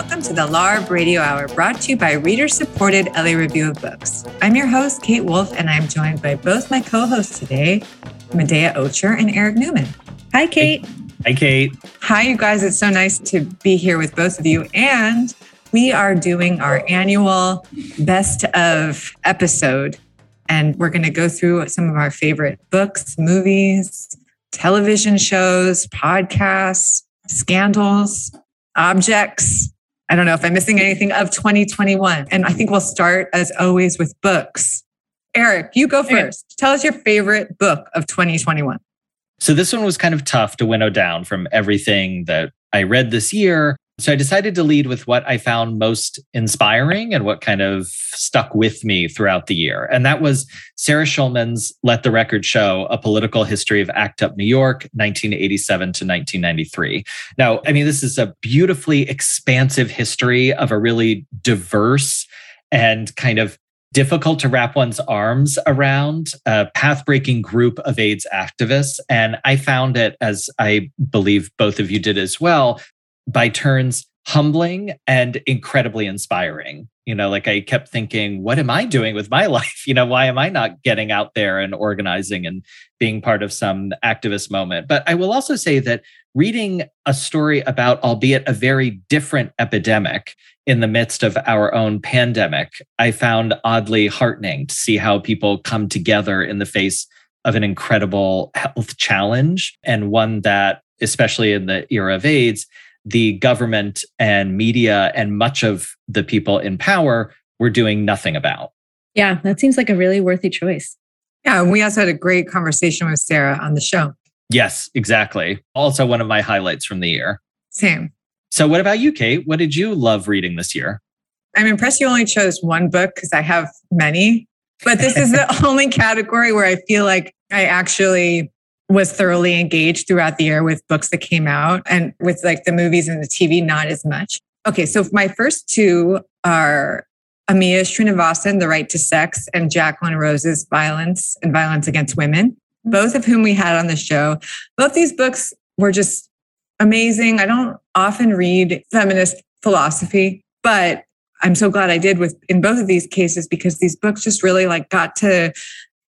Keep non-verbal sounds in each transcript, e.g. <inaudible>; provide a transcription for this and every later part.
welcome to the LARB Radio Hour, brought to you by reader supported LA Review of Books. I'm your host, Kate Wolf, and I'm joined by both my co hosts today, Medaya Ocher and Eric Newman. Hi, Kate. Hi, Kate. Hi, you guys. It's so nice to be here with both of you. And we are doing our annual best of episode, and we're going to go through some of our favorite books, movies, television shows, podcasts, scandals, objects. I don't know if I'm missing anything of 2021. And I think we'll start, as always, with books. Eric, you go first. Tell us your favorite book of 2021. So, this one was kind of tough to winnow down from everything that I read this year. So I decided to lead with what I found most inspiring and what kind of stuck with me throughout the year. And that was Sarah Schulman's Let the Record Show, A Political History of ACT UP New York, 1987 to 1993. Now, I mean, this is a beautifully expansive history of a really diverse and kind of difficult to wrap one's arms around a path-breaking group of AIDS activists. And I found it, as I believe both of you did as well, by turns humbling and incredibly inspiring. You know, like I kept thinking, what am I doing with my <laughs> life? You know, why am I not getting out there and organizing and being part of some activist moment? But I will also say that reading a story about, albeit a very different epidemic in the midst of our own pandemic, I found oddly heartening to see how people come together in the face of an incredible health challenge and one that, especially in the era of AIDS, the government and media and much of the people in power were doing nothing about. Yeah, that seems like a really worthy choice. Yeah, and we also had a great conversation with Sarah on the show. Yes, exactly. Also, one of my highlights from the year. Same. So, what about you, Kate? What did you love reading this year? I'm impressed you only chose one book because I have many, but this is the <laughs> only category where I feel like I actually was thoroughly engaged throughout the year with books that came out and with like the movies and the TV, not as much. Okay, so my first two are Amia Srinivasan, The Right to Sex, and Jacqueline Rose's Violence and Violence Against Women, mm-hmm. both of whom we had on the show. Both these books were just amazing. I don't often read feminist philosophy, but I'm so glad I did with in both of these cases because these books just really like got to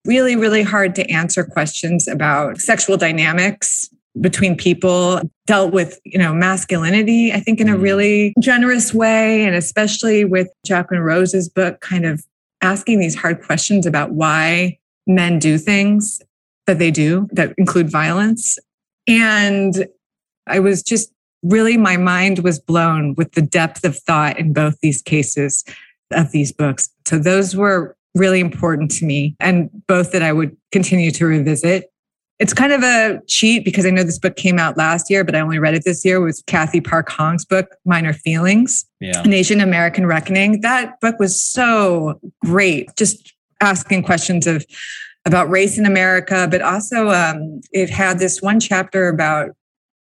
really, really hard to answer questions about sexual dynamics between people dealt with you know masculinity i think in a mm-hmm. really generous way. And especially with jacqueline rose's book kind of asking these hard questions about why men do things that they do that include violence. And i was just really my mind was blown with the depth of thought in both these cases of these books. So those were really important to me and both that I would continue to revisit. It's kind of a cheat because I know this book came out last year, but I only read it this year. Was Cathy Park Hong's book, Minor Feelings, yeah. An Asian American Reckoning. That book was so great, just asking questions of about race in America, but also um, it had this one chapter about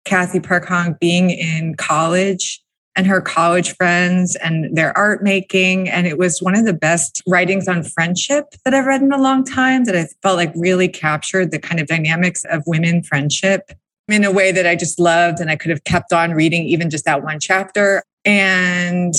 Cathy Park Hong being in college and her college friends and their art making. And it was one of the best writings on friendship that I've read in a long time that I felt like really captured the kind of dynamics of women friendship in a way that I just loved. And I could have kept on reading even just that one chapter. And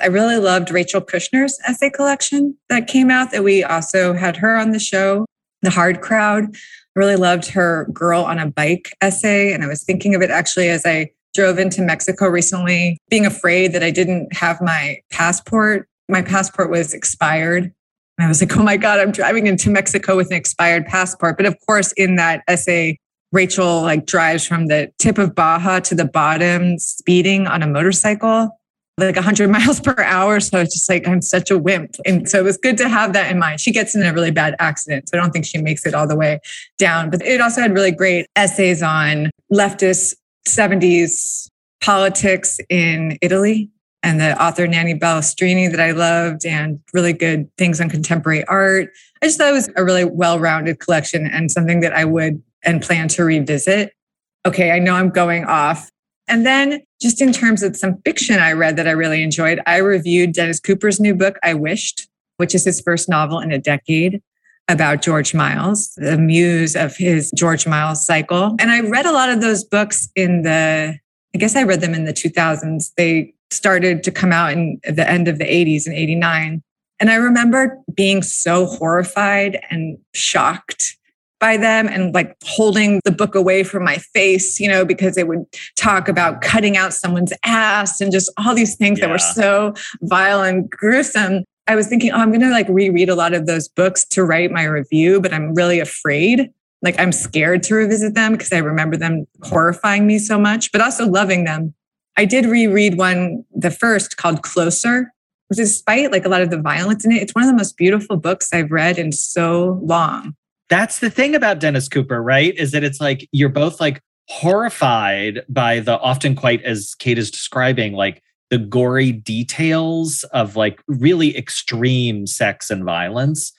I really loved Rachel Kushner's essay collection that came out that we also had her on the show, The Hard Crowd. I really loved her Girl on a Bike essay. And I was thinking of it actually as I drove into Mexico recently, being afraid that I didn't have my passport. My passport was expired. And I was like, oh my God, I'm driving into Mexico with an expired passport. But of course, in that essay, Rachel like drives from the tip of Baja to the bottom, speeding on a motorcycle, like 100 <laughs> miles per hour. So it's just like, I'm such a wimp. And so it was good to have that in mind. She gets in a really bad accident. So I don't think she makes it all the way down. But it also had really great essays on leftist 70s politics in Italy and the author Nanni Balestrini that I loved and really good things on contemporary art. I just thought it was a really well-rounded collection and something that I would and plan to revisit. Okay, I know I'm going off. And then just in terms of some fiction I read that I really enjoyed, I reviewed Dennis Cooper's new book, I Wished, which is his first novel in a decade about George Miles, the muse of his George Miles cycle. And I read a lot of those books in the, I guess I read them in the 2000s. They started to come out in the end of the 80s and 89. And I remember being so horrified and shocked by them and like holding the book away from my face, you know, because they would talk about cutting out someone's ass and just all these things yeah. that were so vile and gruesome. I was thinking, oh, I'm going to like reread a lot of those books to write my review, but I'm really afraid. Like I'm scared to revisit them because I remember them horrifying me so much, but also loving them. I did reread one, the first called Closer, which despite like a lot of the violence in it, it's one of the most beautiful books I've read in so long. That's the thing about Dennis Cooper, right? Is that it's like you're both like horrified by the often quite as Kate is describing, like the gory details of like really extreme sex and violence.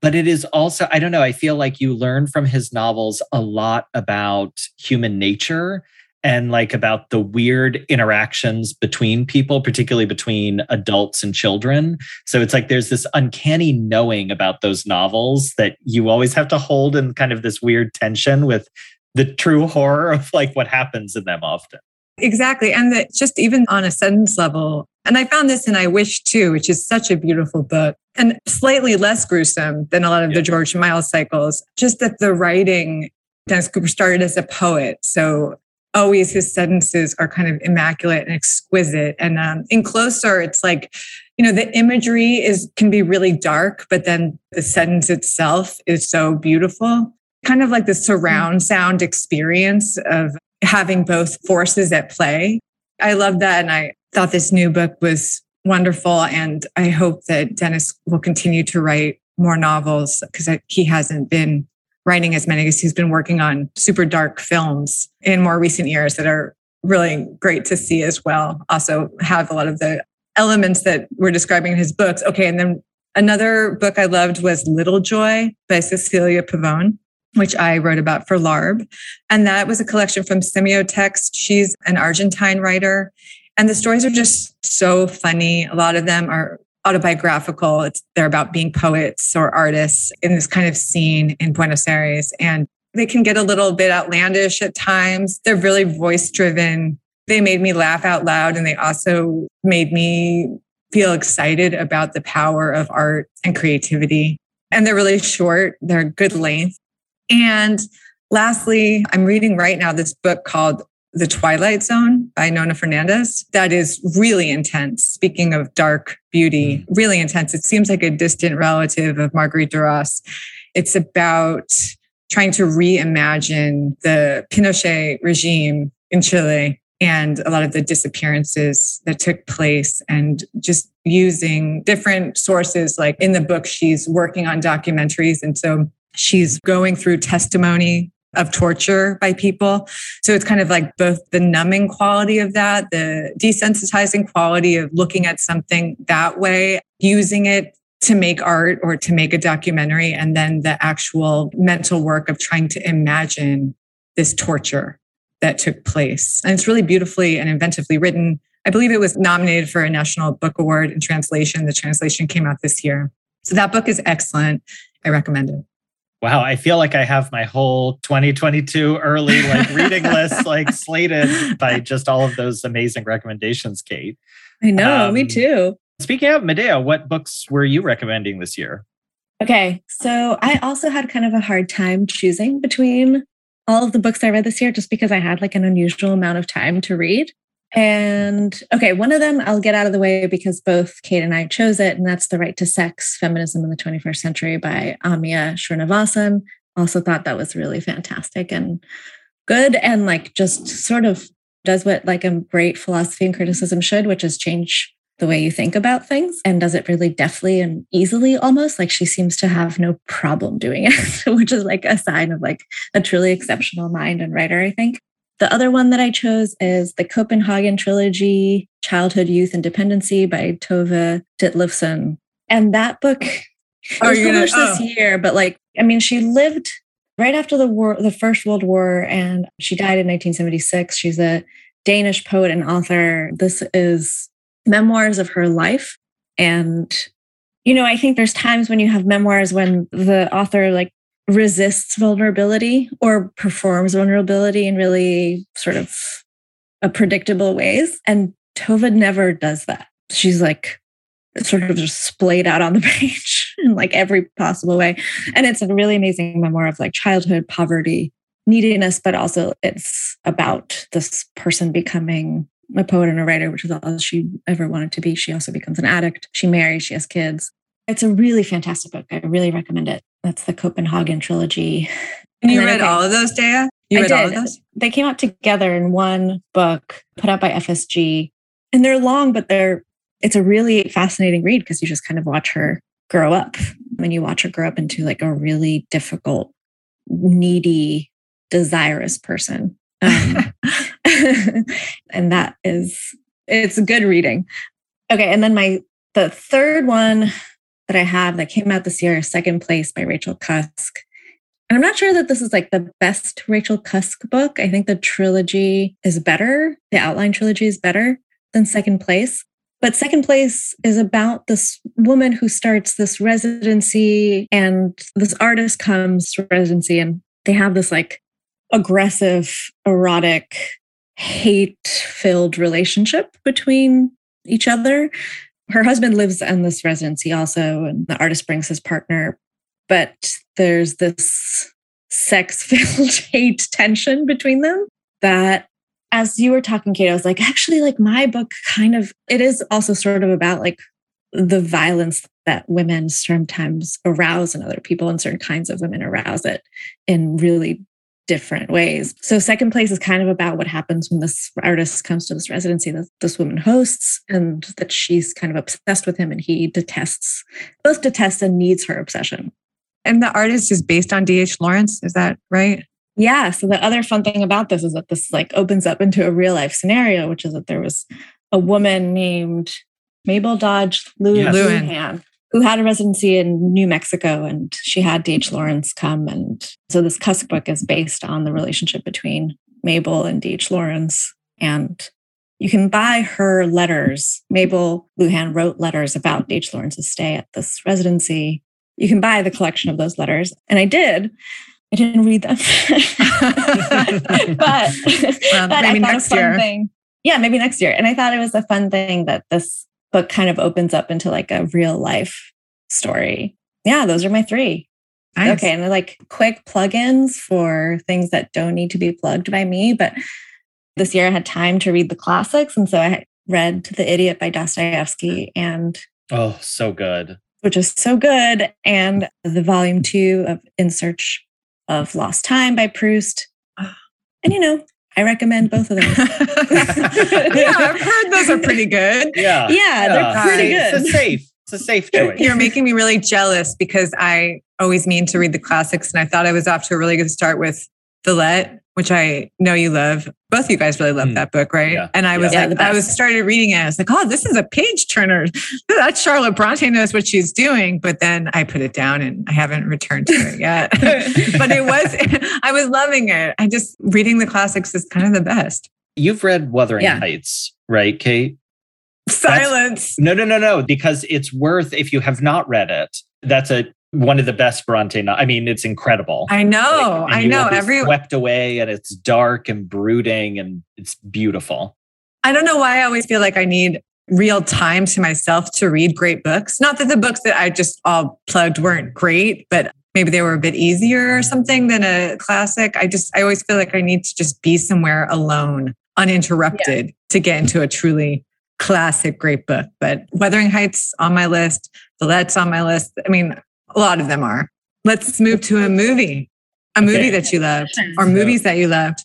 But it is also, I don't know, I feel like you learn from his novels a lot about human nature and like about the weird interactions between people, particularly between adults and children. So it's like there's this uncanny knowing about those novels that you always have to hold in kind of this weird tension with the true horror of like what happens in them often. Exactly. And that just even on a sentence level, and I found this in I Wished Too, which is such a beautiful book and slightly less gruesome than a lot of yeah. the George Miles cycles. Just that the writing, Dennis Cooper started as a poet. So always his sentences are kind of immaculate and exquisite. And um, in Closer, it's like, you know, the imagery is can be really dark, but then the sentence itself is so beautiful. Kind of like the surround sound experience of having both forces at play. I love that. And I thought this new book was wonderful. And I hope that Dennis will continue to write more novels because he hasn't been writing as many as he's been working on super dark films in more recent years that are really great to see as well. Also, have a lot of the elements that we're describing in his books. Okay. And then another book I loved was Little Joy by Cecilia Pavón, which I wrote about for LARB. And that was a collection from Semiotext. She's an Argentine writer. And the stories are just so funny. A lot of them are autobiographical. It's they're about being poets or artists in this kind of scene in Buenos Aires. And they can get a little bit outlandish at times. They're really voice driven. They made me laugh out loud and they also made me feel excited about the power of art and creativity. And they're really short, they're good length. And lastly, I'm reading right now this book called the Twilight Zone by Nona Fernandez. That is really intense. Speaking of dark beauty, mm. really intense. It seems like a distant relative of Marguerite Duras. It's about trying to reimagine the Pinochet regime in Chile and a lot of the disappearances that took place and just using different sources. Like in the book, she's working on documentaries. And so she's going through testimony of torture by people. So it's kind of like both the numbing quality of that, the desensitizing quality of looking at something that way, using it to make art or to make a documentary, and then the actual mental work of trying to imagine this torture that took place. And it's really beautifully and inventively written. I believe it was nominated for a National Book Award in translation. The translation came out this year. So that book is excellent. I recommend it. Wow, I feel like I have my whole 2022 early like reading list <laughs> like slated by just all of those amazing recommendations, Kate. I know, um, me too. Speaking of Medaya, what books were you recommending this year? Okay, so I also had kind of a hard time choosing between all of the books I read this year just because I had like an unusual amount of time to read. And okay, one of them I'll get out of the way because both Kate and I chose it, and that's The Right to Sex Feminism in the 21st Century by Amia Srinivasan. Also thought that was really fantastic and good, and like just sort of does what like a great philosophy and criticism should, which is change the way you think about things and does it really deftly and easily almost like she seems to have no problem doing it <laughs> which is like a sign of like a truly exceptional mind and writer i think the other one that I chose is the Copenhagen Trilogy Childhood, Youth, and Dependency by Tove Ditlevsen. And that book oh, was published gonna, oh. this year, but like, I mean, she lived right after the war, the First World War, and she died in 1976. She's a Danish poet and author. This is memoirs of her life. And, you know, I think there's times when you have memoirs when the author like resists vulnerability or performs vulnerability in really sort of a predictable ways. And Tove never does that. She's like sort of just splayed out on the <laughs> page in like every possible way. And it's a really amazing memoir of like childhood poverty, neediness, but also it's about this person becoming a poet and a writer, which is all she ever wanted to be. She also becomes an addict. She marries, she has kids. It's a really fantastic book. I really recommend it. That's the Copenhagen trilogy. And you read all of those, Dea? You I read did. all of those? They came out together in one book put out by FSG. And they're long, but they're it's a really fascinating read because you just kind of watch her grow up. When you watch her grow up into like a really difficult, needy, desirous person. Um, <laughs> <laughs> and that is it's a good reading. Okay, and then my the third one that I have that came out this year, Second Place by Rachel Cusk. And I'm not sure that this is like the best Rachel Cusk book. I think the trilogy is better. The outline trilogy is better than Second Place. But Second Place is about this woman who starts this residency, and this artist comes to residency, and they have this like aggressive, erotic, hate filled relationship between each other her husband lives in this residency also, and the artist brings his partner. But there's this sex <laughs> filled hate tension between them that as you were talking, Kate, I was like, actually, like my book kind of, it is also sort of about like the violence that women sometimes arouse in other people and certain kinds of women arouse it in really different ways. So, second place is kind of about what happens when this artist comes to this residency that this woman hosts, and that she's kind of obsessed with him, and he detests, both detests and needs her obsession. And the artist is based on D.H. Lawrence. Is that right? Yeah. So, the other fun thing about this is that this like opens up into a real life scenario, which is that there was a woman named Mabel Dodge Luhan, yes who had a residency in New Mexico, and she had D.H. Lawrence come. And so this Cusk book is based on the relationship between Mabel and D.H. Lawrence. And you can buy her letters. Mabel Luhan wrote letters about D.H. Lawrence's stay at this residency. You can buy the collection of those letters. And I did. I didn't read them. <laughs> but, well, <laughs> but maybe next year. Thing. Yeah, maybe next year. And I thought it was a fun thing that this but kind of opens up into like a real life story. Yeah, those are my three. Nice. Okay. And they're like quick plugins for things that don't need to be plugged by me. But this year I had time to read the classics. And so I read The Idiot by Dostoevsky and Oh, so good. Which is so good. And the volume two of In Search of Lost Time by Proust. Ah. And you know, I recommend both of them. <laughs> yeah, I've heard those are pretty good. Yeah. <laughs> Yeah, yeah. they're pretty good. It's a safe. It's a safe <laughs> choice. You're making me really jealous because I always mean to read the classics and I thought I was off to a really good start with Villette which I know you love. Both of you guys really love mm. that book, right? Yeah. And I was yeah, like, I was started reading it. I was like, oh, this is a page turner. <laughs> That Charlotte Bronte knows what she's doing. But then I put it down and I haven't returned to it yet. <laughs> <laughs> but it was, I was loving it. I just reading the classics is kind of the best. You've read Wuthering yeah. Heights, right, Kate? Silence. That's, no, no, no, no. Because it's worth if you have not read it. That's a one of the best Bronte. No- I mean, it's incredible. I know. Like, I know. Every swept away, and it's dark and brooding, and it's beautiful. I don't know why I always feel like I need real time to myself to read great books. Not that the books that I just all plugged weren't great, but maybe they were a bit easier or something than a classic. I just I always feel like I need to just be somewhere alone, uninterrupted, yeah. to get into a truly classic great book. But Wuthering Heights on my list, Villette's on my list. I mean, a lot of them are. Let's move to a movie, a movie okay. that you loved or movies that you loved.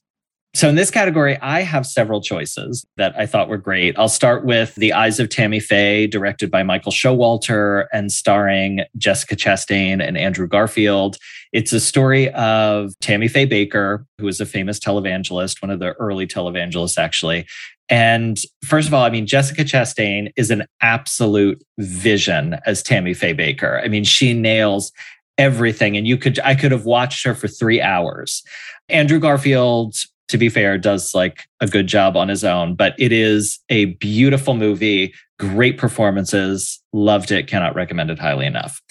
So, in this category, I have several choices that I thought were great. I'll start with The Eyes of Tammy Faye, directed by Michael Showalter and starring Jessica Chastain and Andrew Garfield. It's a story of Tammy Faye Bakker, who is a famous televangelist, one of the early televangelists, actually. And first of all, I mean, Jessica Chastain is an absolute vision as Tammy Faye Bakker. I mean, she nails everything. And you could, I could have watched her for three hours. Andrew Garfield to be fair, does like a good job on his own, but it is a beautiful movie, great performances, loved it, cannot recommend it highly enough.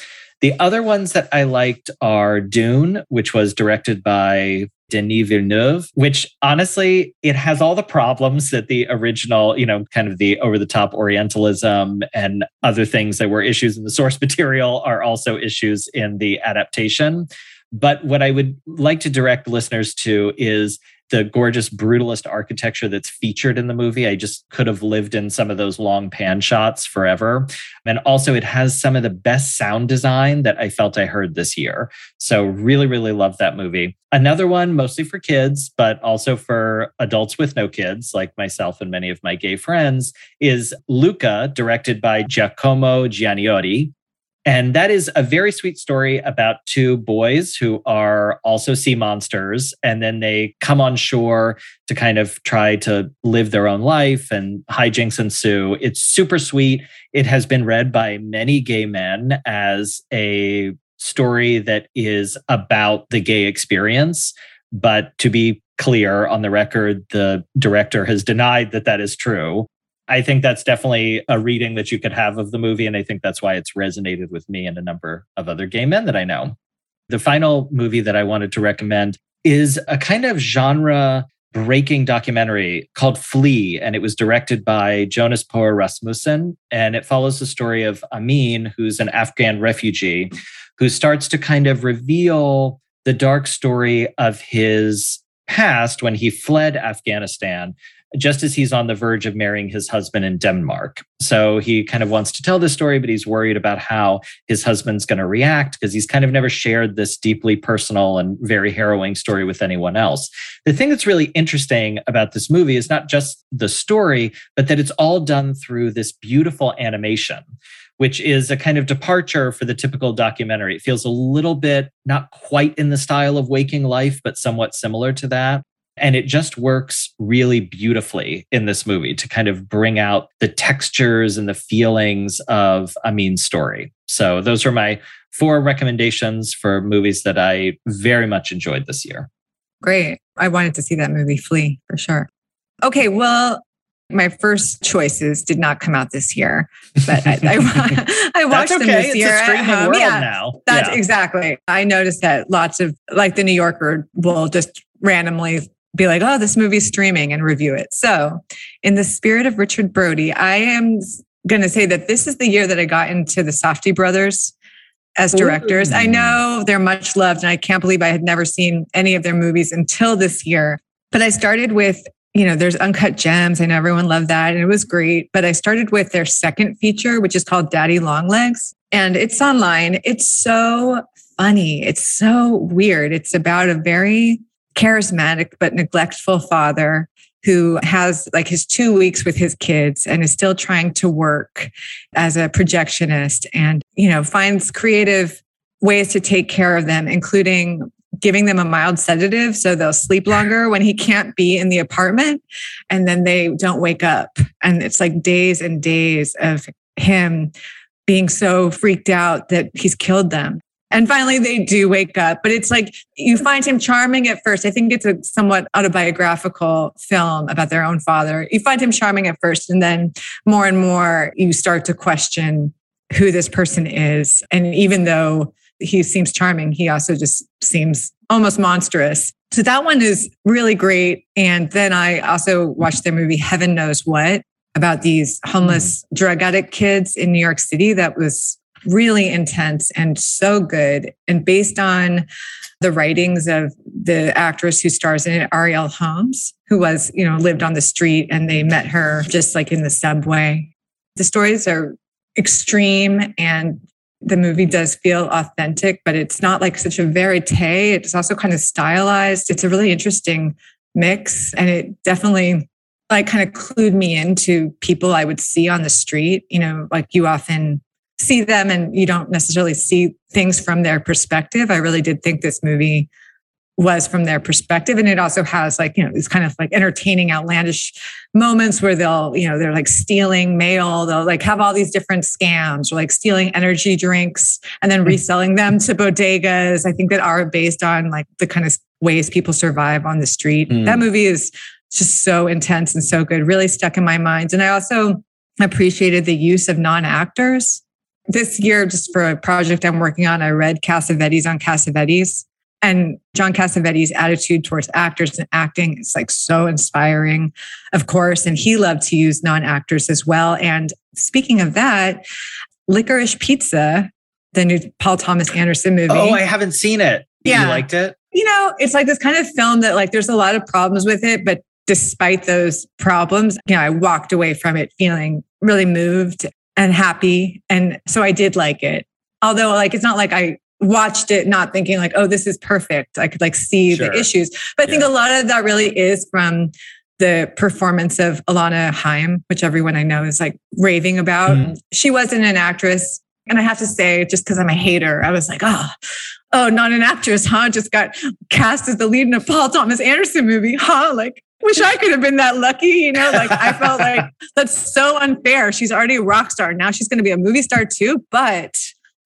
The other ones that I liked are Dune, which was directed by Denis Villeneuve, which honestly, it has all the problems that the original, you know, kind of the over the top Orientalism and other things that were issues in the source <laughs> material are also issues in the adaptation. But what I would like to direct listeners to is the gorgeous brutalist architecture that's featured in the movie. I just could have lived in some of those long pan shots forever. And also, it has some of the best sound design that I felt I heard this year. So, really, really love that movie. Another one, mostly for kids, but also for adults with no kids, like myself and many of my gay friends, is Luca, directed by Giacomo Gianniotti. And that is a very sweet story about two boys who are also sea monsters. And then they come on shore to kind of try to live their own life and hijinks ensue. It's super sweet. It has been read by many gay men as a story that is about the gay experience. But to be clear on the record, the director has denied that that is true. I think that's definitely a reading that you could have of the movie. And I think that's why it's resonated with me and a number of other gay men that I know. The final movie that I wanted to recommend is a kind of genre breaking documentary called Flee, and it was directed by Jonas Poher Rasmussen. And it follows the story of Amin, who's an Afghan refugee, who starts to kind of reveal the dark story of his past when he fled Afghanistan just as he's on the verge of marrying his husband in Denmark. So he kind of wants to tell this story, but he's worried about how his husband's going to react because he's kind of never shared this deeply personal and very harrowing story with anyone else. The thing that's really interesting about this movie is not just the story, but that it's all done through this beautiful animation which is a kind of departure for the typical documentary. It feels a little bit not quite in the style of Waking Life, but somewhat similar to that. And it just works really beautifully in this movie to kind of bring out the textures and the feelings of Amin's story. So, those are my four recommendations for movies that I very much enjoyed this year. Great. I wanted to see that movie Flee, for sure. Okay, well, my first choices did not come out this year, but I, I, <laughs> I watched okay. them this it's year. A streaming um, world yeah, now. That's yeah. exactly. I noticed that lots of like the New Yorker will just randomly be like, oh, this movie's streaming and review it. So, in the spirit of Richard Brody, I am going to say that this is the year that I got into the Safdie brothers as directors. Ooh. I know they're much loved, and I can't believe I had never seen any of their movies until this year. But I started with, you know, there's Uncut Gems. I know everyone loved that, and it was great. But I started with their second feature, which is called Daddy Longlegs, and it's online. It's so funny. It's so weird. It's about a very charismatic but neglectful father who has like his two weeks with his kids and is still trying to work as a projectionist and you know finds creative ways to take care of them including giving them a mild sedative so they'll sleep longer <laughs> when he can't be in the apartment and then they don't wake up. And it's like days and days of him being so freaked out that he's killed them and finally, they do wake up. But it's like you find him charming at first. I think it's a somewhat autobiographical film about their own father. You find him charming at first, and then more and more you start to question who this person is. And even though he seems charming, he also just seems almost monstrous. So that one is really great. And then I also watched their movie Heaven Knows What about these homeless mm. drug addict kids in New York City. That was really intense and so good. And based on the writings of the actress who stars in it, Arielle Holmes, who was, you know, lived on the street and they met her just like in the subway. The stories are extreme and the movie does feel authentic, but it's not like such a verite. It's also kind of stylized. It's a really interesting mix. And it definitely like kind of clued me into people I would see on the street. You know, like you often see them and you don't necessarily see things from their perspective. I really did think this movie was from their perspective. And it also has like, you know, these kind of like entertaining, outlandish moments where they'll, you know, they're like stealing mail. They'll like have all these different scams or like stealing energy drinks and then hmm. reselling them to bodegas. I think that are based on like the kind of ways people survive on the street. Mm. That movie is just so intense and so good, really stuck in my mind. And I also appreciated the use of non actors this year, just for a project I'm working on, I read Cassavetes on Cassavetes. And John Cassavetes' attitude towards actors and acting is like so inspiring, of course. And he loved to use non actors as well. And speaking of that, Licorice Pizza, the new Paul Thomas Anderson movie. Oh, I haven't seen it. Yeah. You liked it? You know, it's like this kind of film that, like, there's a lot of problems with it, but despite those problems, you know, I walked away from it feeling really moved and happy. And so I did like it. Although, like, it's not like I watched it not thinking like, oh, this is perfect. I could like see Sure. the issues. But I think Yeah. a lot of that really is from the performance of Alana Haim, which everyone I know is like raving about. Mhm. She wasn't an actress. And I have to say, just because I'm a hater, I was like, oh, oh, not an actress, huh? Just got cast as the lead in a Paul Thomas Anderson movie, huh? Like, wish I could have been that lucky, you know? Like, I felt like <laughs> that's so unfair. She's already a rock star. Now she's going to be a movie star too, but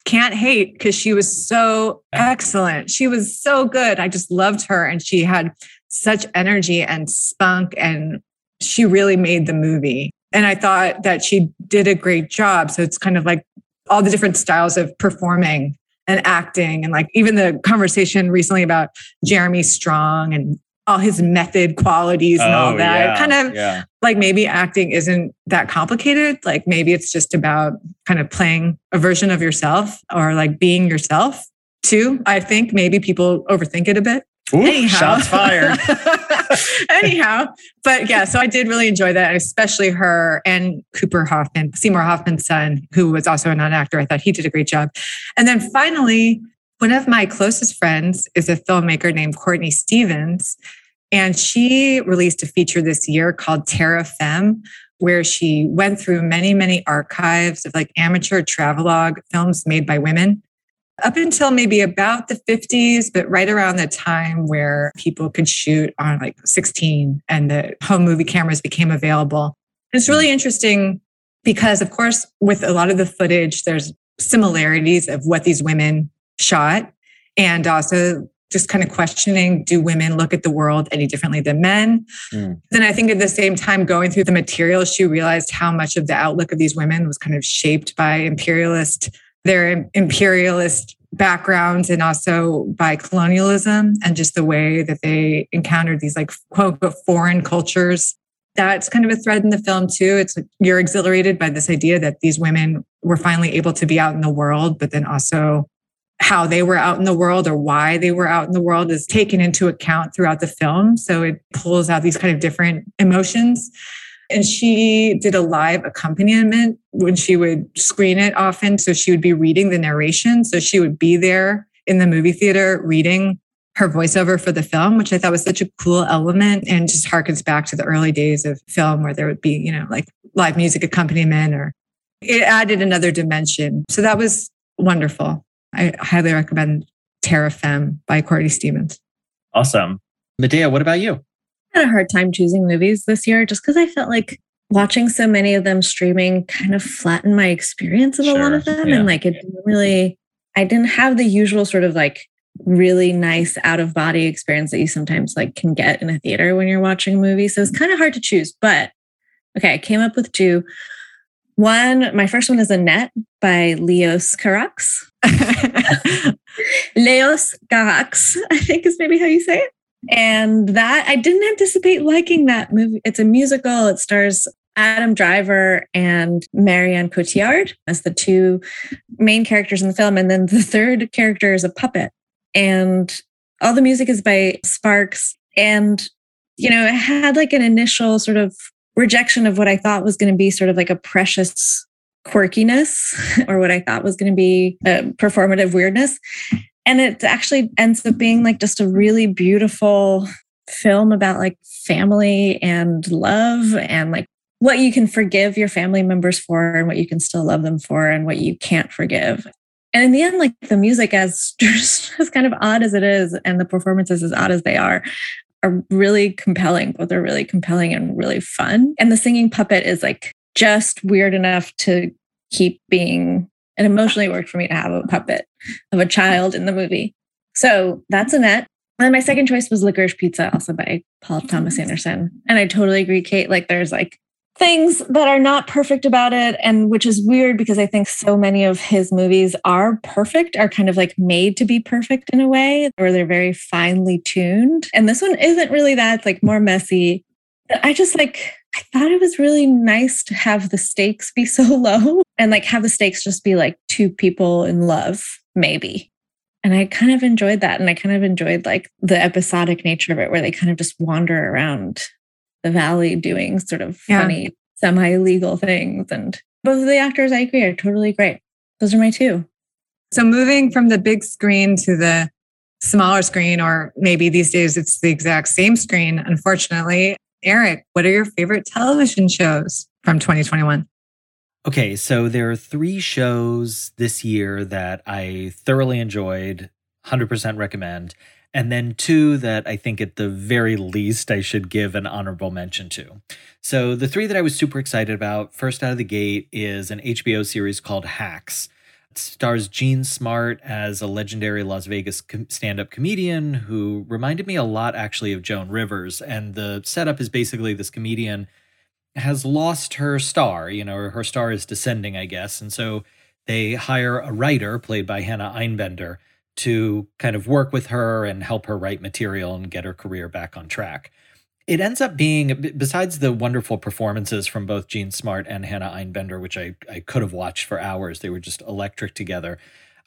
can't hate because she was so excellent. She was so good. I just loved her. And she had such energy and spunk, and she really made the movie. And I thought that she did a great job. So it's kind of like all the different styles of performing and acting, and like even the conversation recently about Jeremy Strong and all his method qualities and all Oh, that. yeah, Kind of Yeah. like maybe acting isn't that complicated. Like maybe it's just about kind of playing a version of yourself or like being yourself too. I think maybe people overthink it a bit. Ooh, Anyhow. shots fired. <laughs> Anyhow, but yeah, so I did really enjoy that, especially her and Cooper Hoffman, Seymour Hoffman's son, who was also a non actor. I thought he did a great job. And then finally, one of my closest friends is a filmmaker named Courtney Stephens, and she released a feature this year called Terra Femme, where she went through many, many archives of like amateur travelogue films made by women up until maybe about the 50s, but right around the time where people could shoot on like 16 and the home movie cameras became available. It's really interesting because, of course, with a lot of the footage, there's similarities of what these women shot and also just kind of questioning do women look at the world any differently than men? Mm. Then I think at the same time, going through the material, she realized how much of the outlook of these women was kind of shaped by imperialist their imperialist backgrounds and also by colonialism and just the way that they encountered these like quote unquote foreign cultures. That's kind of a thread in the film too. It's like you're exhilarated by this idea that these women were finally able to be out in the world, but then also how they were out in the world or why they were out in the world is taken into account throughout the film. So it pulls out these kind of different emotions. And she did a live accompaniment when she would screen it often. So she would be reading the narration. So she would be there in the movie theater reading her voiceover for the film, which I thought was such a cool element and just harkens back to the early days of film where there would be, you know, like live music accompaniment or it added another dimension. So that was wonderful. I highly recommend Terra Femme by Courtney Stephens. Awesome. Medaya, what about you? I had a hard time choosing movies this year just because I felt like watching so many of them streaming kind of flattened my experience of a lot of them. yeah. And like it didn't really, I didn't have the usual sort of like really nice out of body experience that you sometimes like can get in a theater when you're watching a movie. So it's kind of hard to choose. But okay, I came up with two. One, my first one is Annette by Leos Carax. <laughs> Leos Carax, I think is maybe how you say it. And that I didn't anticipate liking that movie. It's a musical. It stars Adam Driver and Marion Cotillard as the two main characters in the film. And then the third character is a puppet. And all the music is by Sparks. And, you know, it had like an initial sort of rejection of what I thought was going to be sort of like a precious quirkiness <laughs> or what I thought was going to be a performative weirdness. And it actually ends up being like just a really beautiful film about like family and love and like what you can forgive your family members for and what you can still love them for and what you can't forgive. And in the end, like the music, as <laughs> as kind of odd as it is, and the performances as odd as they are, are really compelling. Both are really compelling and really fun. And the singing puppet is like just weird enough to keep being it emotionally worked for me to have a puppet of a child in the movie. So that's Annette. And my second choice was Licorice Pizza, also by Paul Thomas Anderson. And I totally agree, Kate. Like there's like things that are not perfect about it and which is weird because i think so many of his movies are perfect are kind of like made to be perfect in a way or they're very finely tuned and this one isn't really that it's like more messy i just like i thought it was really nice to have the stakes be <laughs> so low and like have the stakes just be like two people in love maybe and i kind of enjoyed that and i kind of enjoyed like the episodic nature of it where they kind of just wander around the valley doing sort of Yeah. funny, semi legal things. And both of the actors I agree are totally great. Those are my two. So moving from the big screen to the smaller screen, or maybe these days it's the exact same screen, unfortunately. Eric, what are your favorite television shows from 2021? Okay, so there are three shows this year that I thoroughly enjoyed, 100% recommend, and then two that I think at the very least I should give an honorable mention to. So the three that I was super excited about, first out of the gate, is an HBO series called Hacks. Stars Jean Smart as a legendary Las Vegas com- stand-up comedian who reminded me a lot actually of Joan Rivers, and the setup is basically this comedian has lost her star. You know, her star is descending, I guess. And so they hire a writer played by Hannah Einbender to kind of work with her and help her write material and get her career back on track. It ends up being, besides the wonderful performances from both Jean Smart and Hannah Einbender, which I, I could have watched for hours, they were just electric together.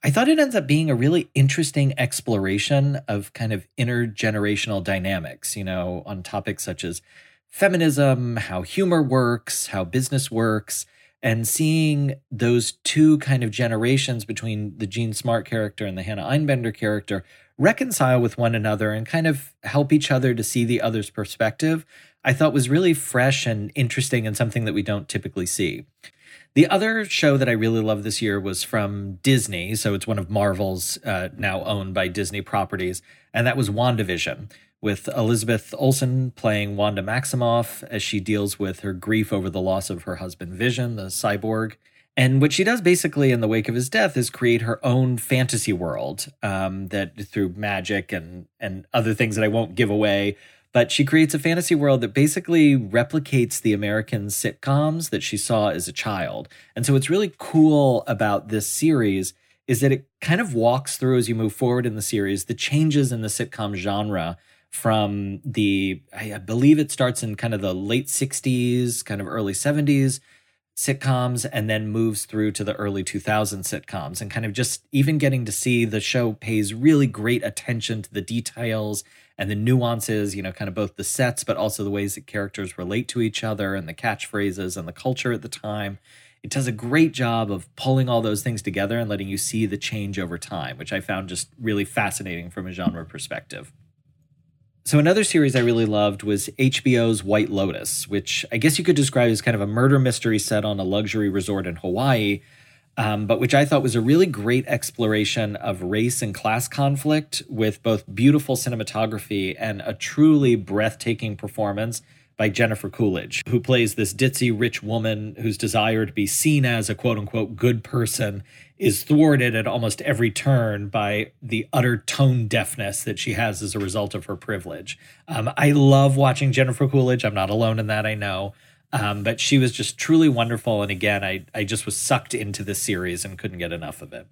I thought it ends up being a really interesting exploration of kind of intergenerational dynamics, you know, on topics such as feminism, how humor works, how business works, and seeing those two kind of generations between the Jean Smart character and the Hannah Einbender character reconcile with one another and kind of help each other to see the other's perspective, I thought was really fresh and interesting and something that we don't typically see. The other show that I really loved this year was from Disney. So it's one of Marvel's uh, now owned by Disney properties, and that was WandaVision with Elizabeth Olsen playing Wanda Maximoff as she deals with her grief over the loss of her husband Vision, the cyborg. And what she does basically in the wake of his death is create her own fantasy world um, that through magic and and other things that I won't give away. But she creates a fantasy world that basically replicates the American sitcoms that she saw as a child. And so what's really cool about this series is that it kind of walks through as you move forward in the series the changes in the sitcom genre from the I believe it starts in kind of the late 60s, kind of early 70s sitcoms and then moves through to the early 2000 sitcoms and kind of just even getting to see the show pays really great attention to the details and the nuances, you know, kind of both the sets but also the ways that characters relate to each other and the catchphrases and the culture at the time. It does a great job of pulling all those things together and letting you see the change over time, which I found just really fascinating from a genre perspective. So another series I really loved was HBO's White Lotus, which I guess you could describe as kind of a murder mystery set on a luxury resort in Hawaii, um, but which I thought was a really great exploration of race and class conflict with both beautiful cinematography and a truly breathtaking performance by Jennifer Coolidge, who plays this ditzy rich woman whose desire to be seen as a quote unquote good person is thwarted at almost every turn by the utter tone deafness that she has as a result of her privilege. Um, I love watching Jennifer Coolidge. I'm not alone in that, I know. Um, but she was just truly wonderful. And again, I, I just was sucked into this series and couldn't get enough of it.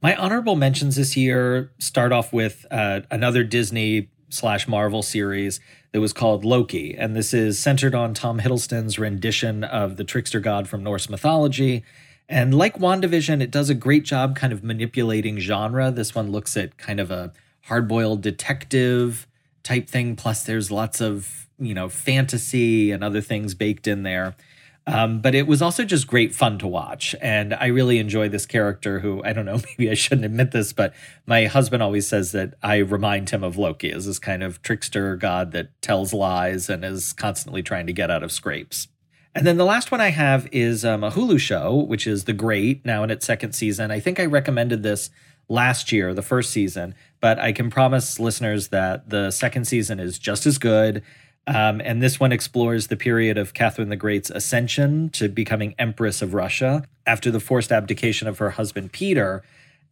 My honorable mentions this year start off with uh, another Disney slash Marvel series that was called Loki. And this is centered on Tom Hiddleston's rendition of the trickster god from Norse mythology. And like WandaVision, it does a great job kind of manipulating genre. This one looks at kind of a hard boiled detective type thing. Plus, there's lots of, you know, fantasy and other things baked in there. Um, but it was also just great fun to watch. And I really enjoy this character who, I don't know, <laughs> maybe I shouldn't admit this, but my husband always says that I remind him of Loki as this kind of trickster god that tells lies and is constantly trying to get out of scrapes. And then the last one I have is um, a Hulu show, which is The Great, now in its second season. I think I recommended this last year, the first season, but I can promise listeners that the second season is just as good. Um, and this one explores the period of Catherine the Great's ascension to becoming Empress of Russia after the forced abdication of her husband Peter.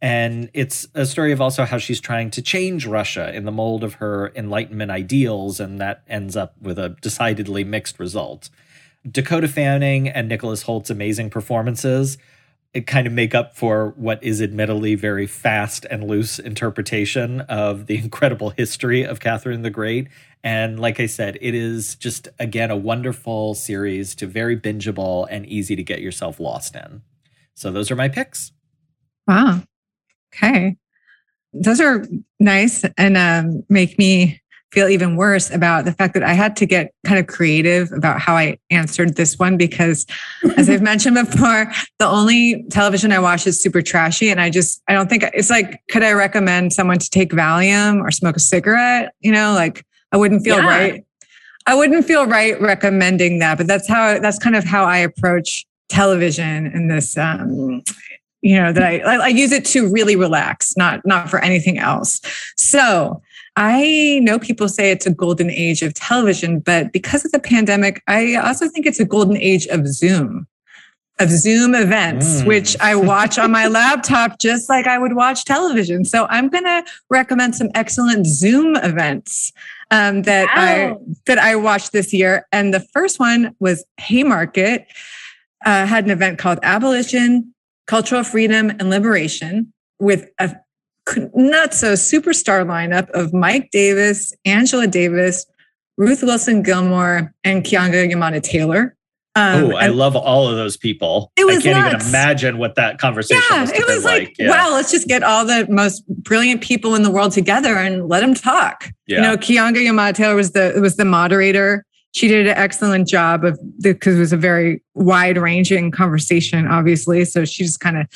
And it's a story of also how she's trying to change Russia in the mold of her Enlightenment ideals, and that ends up with a decidedly mixed result. Dakota Fanning and Nicholas Hoult's amazing performances it kind of make up for what is admittedly very fast and loose interpretation of the <laughs> incredible history of Catherine the Great. And like I said, it is just again a wonderful series to very bingeable and easy to get yourself lost in. So those are my picks. Wow. Okay. Those are nice and um, make me feel even worse about the fact that I had to get kind of creative about how I answered this one because, as I've <laughs> mentioned before, the only television I watch is super trashy. And I just, I don't think it's like, could I recommend someone to take Valium or smoke a cigarette? You know, like I wouldn't feel yeah. right. I wouldn't feel right recommending that, but that's how, that's kind of how I approach television in this, um, you know, that I, I use it to really relax, not, not for anything else. So, I know people say it's a golden age of television, but because of the pandemic, I also think it's a golden age of Zoom, of Zoom events, mm. which I watch on my <laughs> laptop just like I would watch television. So I'm going to recommend some excellent Zoom events um, that wow. I that I watched this year. And the first one was Haymarket uh, had an event called Abolition, Cultural Freedom, and Liberation with a not so superstar lineup of Mike Davis, Angela Davis, Ruth Wilson Gilmore, and Keeanga-Yamahtta Taylor. Um, oh, I love all of those people. It was I can't nuts. even imagine what that conversation yeah, was. It was like, like. Yeah. wow, let's just get all the most brilliant people in the world together and let them talk. Yeah. You know, Keeanga-Yamahtta Taylor was the was the moderator. She did an excellent job of because it was a very wide ranging conversation, obviously. So she just kind of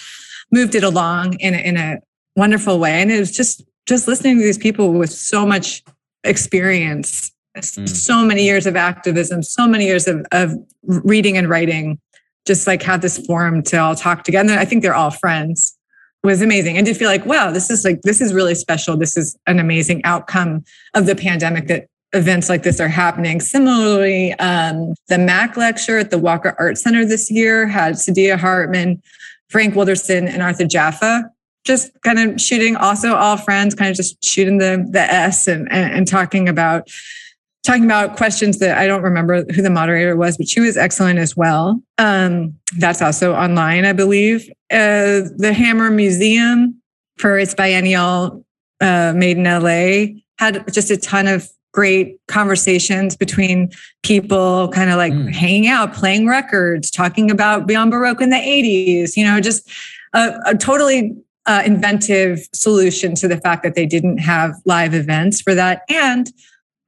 moved it along in a, in a wonderful way. And it was just just listening to these people with so much experience, mm. so many years of activism, so many years of, of reading and writing, just like had this forum to all talk together. I think they're all friends. It was amazing. And to feel like, wow, this is like this is really special. This is an amazing outcome of the pandemic that events like this are happening. Similarly, um, the Mac lecture at the Walker Art Center this year had Saidiya Hartman, Frank Wilderson, and Arthur Jafa just kind of shooting also all friends kind of just shooting the the s and, and, and talking about talking about questions that i don't remember who the moderator was but she was excellent as well um, that's also online i believe uh, the hammer museum for its biennial uh, made in la had just a ton of great conversations between people kind of like mm. hanging out playing records talking about beyond baroque in the 80s you know just a, a totally uh, inventive solution to the fact that they didn't have live events for that. And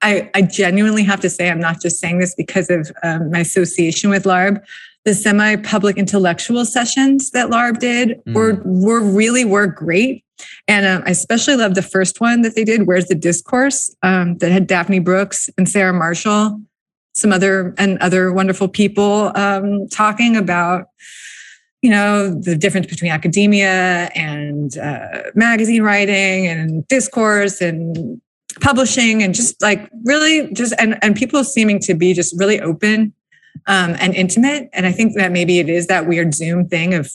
I, I genuinely have to say, I'm not just saying this because of um, my association with LARB. The semi-public intellectual sessions that LARB did mm. were were really were great, and um, I especially love the first one that they did. Where's the discourse um, that had Daphne Brooks and Sarah Marshall, some other and other wonderful people um, talking about you know the difference between academia and uh, magazine writing and discourse and publishing and just like really just and and people seeming to be just really open um, and intimate. And i think that maybe it is that weird zoom thing of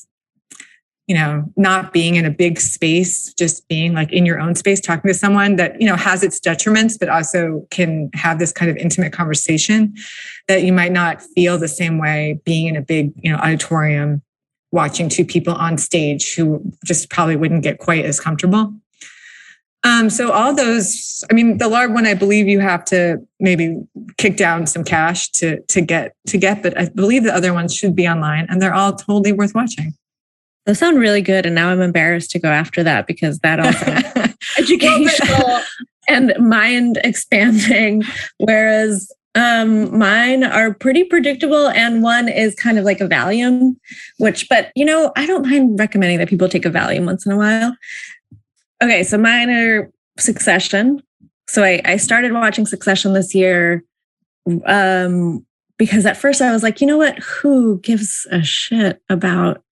you know not being in a big space just being like in your own space talking to someone that you know has its detriments but also can have this kind of intimate conversation that you might not feel the same way being in a big you know auditorium watching two people on stage who just probably wouldn't get quite as comfortable. Um, so all those, I mean, the LARB one, I believe you have to maybe kick down some cash to to get to get, but I believe the other ones should be online, and they're all totally worth watching. Those sound really good, and now I'm embarrassed to go after that because that <laughs> also educational <laughs> and mind expanding. Whereas um, mine are pretty predictable, and one is kind of like a Valium, which, but you know, I don't mind recommending that people take a Valium once in a while. Okay, so mine are Succession. So I, I started watching Succession this year um, because at first I was like, you know what? Who gives a shit about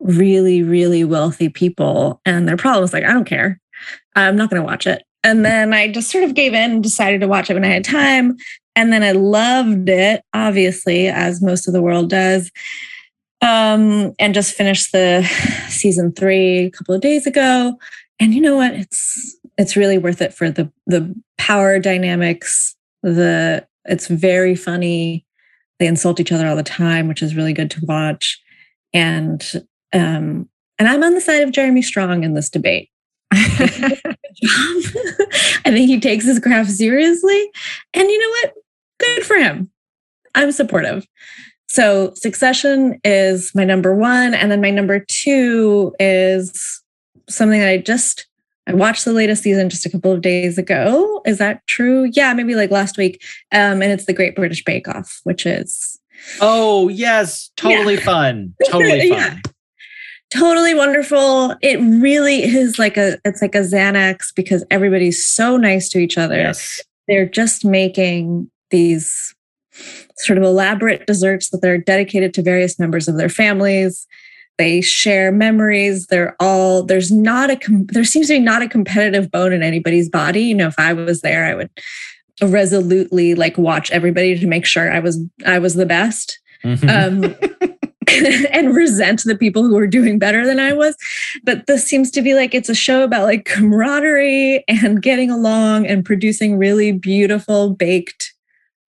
really, really wealthy people and their problems? Like, I don't care. I'm not going to watch it. And then I just sort of gave in and decided to watch it when I had time. And then I loved it, obviously, as most of the world does. Um, and just finished the <sighs> season three a couple of days ago. And you know what? It's it's really worth it for the the power dynamics. The it's very funny. they insult each other all the time, which is really good to watch. And um, and I'm on the side of Jeremy Strong in this debate. <laughs> I think he takes his craft seriously. And you know what? Good for him. I'm supportive. So Succession is my number one. And then my number two is something that I just I watched the latest season just a couple of days ago. Is that true? Yeah, maybe like last week. Um, and it's the Great British Bake Off, which is Oh yes, totally yeah. fun. Totally <laughs> fun. yeah. Totally wonderful. It really is like a it's like a Xanax because everybody's so nice to each other. Yes. They're just making these sort of elaborate desserts that they're dedicated to various members of their families they share memories they're all there's not a there seems to be not a competitive bone in anybody's body you know if i was there i would resolutely like watch everybody to make sure i was i was the best mm-hmm. um <laughs> <laughs> and resent the people who were doing better than I was. But this seems to be like it's a show about like camaraderie and getting along and producing really beautiful baked